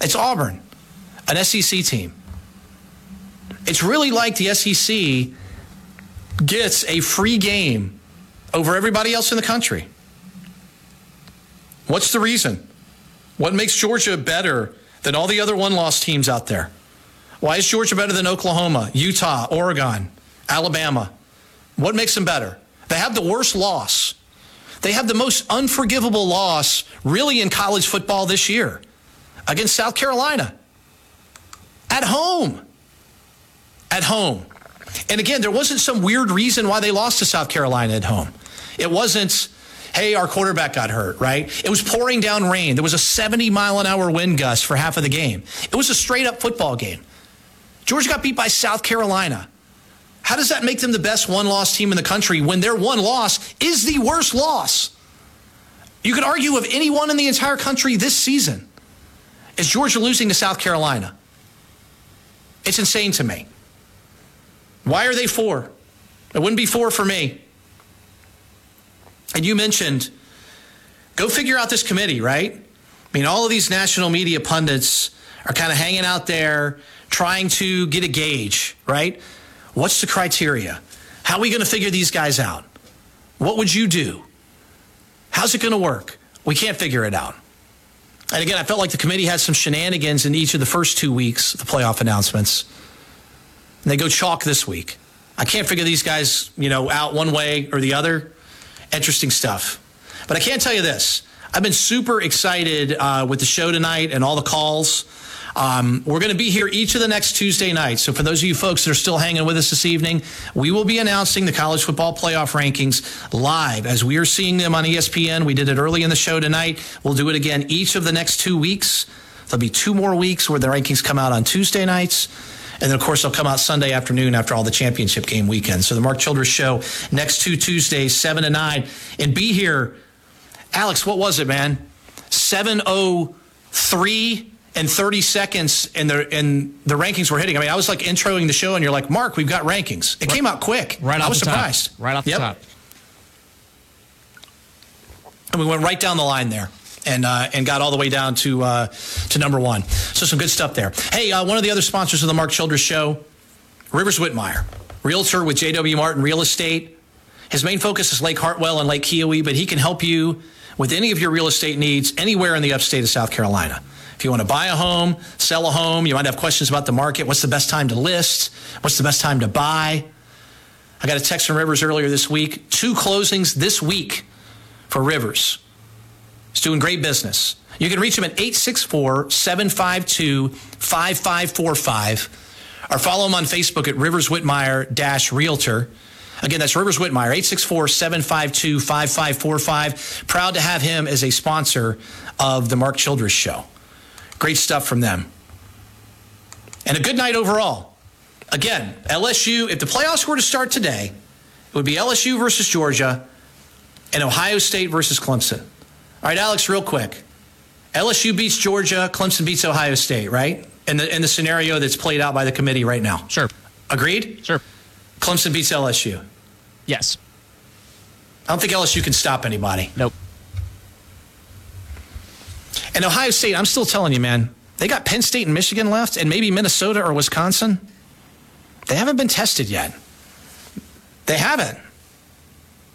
It's Auburn, an SEC team. It's really like the SEC gets a free game over everybody else in the country. What's the reason? What makes Georgia better than all the other one loss teams out there? Why is Georgia better than Oklahoma, Utah, Oregon, Alabama? What makes them better? They have the worst loss. They have the most unforgivable loss, really, in college football this year against South Carolina. At home. At home. And again, there wasn't some weird reason why they lost to South Carolina at home. It wasn't, hey, our quarterback got hurt, right? It was pouring down rain. There was a 70 mile an hour wind gust for half of the game. It was a straight up football game. Georgia got beat by South Carolina. How does that make them the best one loss team in the country when their one loss is the worst loss? You could argue of anyone in the entire country this season. Is Georgia losing to South Carolina? It's insane to me. Why are they four? It wouldn't be four for me. And you mentioned, go figure out this committee, right? I mean, all of these national media pundits are kind of hanging out there trying to get a gauge, right? What's the criteria? How are we going to figure these guys out? What would you do? How's it going to work? We can't figure it out. And again, I felt like the committee had some shenanigans in each of the first two weeks, the playoff announcements. And they go chalk this week. I can't figure these guys, you know, out one way or the other. Interesting stuff. But I can't tell you this. I've been super excited uh, with the show tonight and all the calls. Um, we're going to be here each of the next Tuesday nights. So for those of you folks that are still hanging with us this evening, we will be announcing the college football playoff rankings live as we are seeing them on ESPN. We did it early in the show tonight. We'll do it again each of the next two weeks. There'll be two more weeks where the rankings come out on Tuesday nights. And then, of course, they'll come out Sunday afternoon after all the championship game weekend. So the Mark Childress Show next two Tuesdays, 7 to 9. And be here. Alex, what was it, man? 703 and 30 seconds and the and the rankings were hitting. I mean, I was like introing the show and you're like, "Mark, we've got rankings." It came out quick. Right I off was the top. surprised. Right off the Yep. top. And we went right down the line there. And, uh, and got all the way down to uh, to number one. So some good stuff there. Hey, uh, one of the other sponsors of the Mark Childress Show, Rivers Whitmire, realtor with JW Martin Real Estate. His main focus is Lake Hartwell and Lake Keowee, but he can help you with any of your real estate needs anywhere in the upstate of South Carolina. If you want to buy a home, sell a home, you might have questions about the market. What's the best time to list? What's the best time to buy? I got a text from Rivers earlier this week. Two closings this week for Rivers. He's doing great business. You can reach him at 864 752 5545 or follow him on Facebook at Rivers Whitmire Realtor. Again, that's Rivers Whitmire, 864 752 5545. Proud to have him as a sponsor of the Mark Childress Show. Great stuff from them. And a good night overall. Again, LSU, if the playoffs were to start today, it would be LSU versus Georgia and Ohio State versus Clemson. All right, Alex, real quick. LSU beats Georgia, Clemson beats Ohio State, right? In the in the scenario that's played out by the committee right now. Sure. Agreed? Sure. Clemson beats LSU. Yes. I don't think LSU can stop anybody. Nope. And Ohio State, I'm still telling you, man, they got Penn State and Michigan left, and maybe Minnesota or Wisconsin. They haven't been tested yet. They haven't.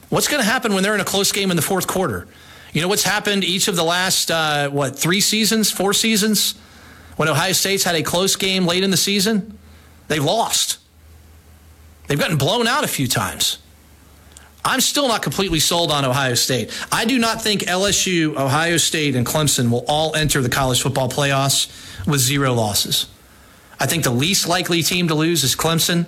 What's going to happen when they're in a close game in the fourth quarter? You know what's happened each of the last, uh, what, three seasons, four seasons? When Ohio State's had a close game late in the season, they've lost. They've gotten blown out a few times. I'm still not completely sold on Ohio State. I do not think LSU, Ohio State, and Clemson will all enter the college football playoffs with zero losses. I think the least likely team to lose is Clemson.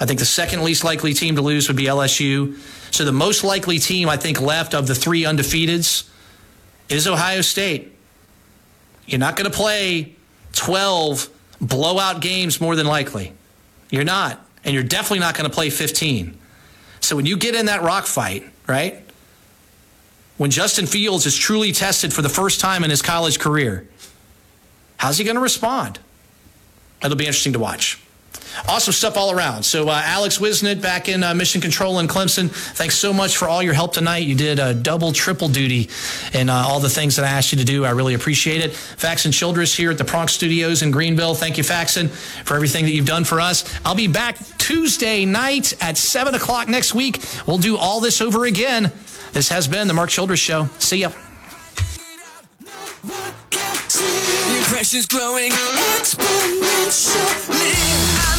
I think the second least likely team to lose would be LSU. So the most likely team I think left of the three undefeateds is Ohio State. You're not going to play 12 blowout games more than likely. You're not. And you're definitely not going to play 15. So when you get in that rock fight, right? When Justin Fields is truly tested for the first time in his college career, how's he going to respond? It'll be interesting to watch. Awesome stuff all around. So, uh, Alex Wisnett back in uh, Mission Control in Clemson. Thanks so much for all your help tonight. You did a double, triple duty in uh, all the things that I asked you to do. I really appreciate it. Faxon Childress here at the Pronk Studios in Greenville. Thank you, Faxon, for everything that you've done for us. I'll be back Tuesday night at 7 o'clock next week. We'll do all this over again. This has been the Mark Childress Show. See ya. Growing exponentially.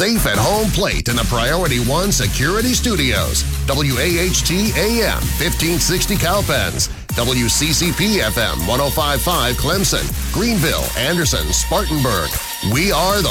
Safe at home plate in the Priority One Security Studios. WAHT AM 1560 Cowpens. WCCP FM 1055 Clemson. Greenville, Anderson, Spartanburg. We are the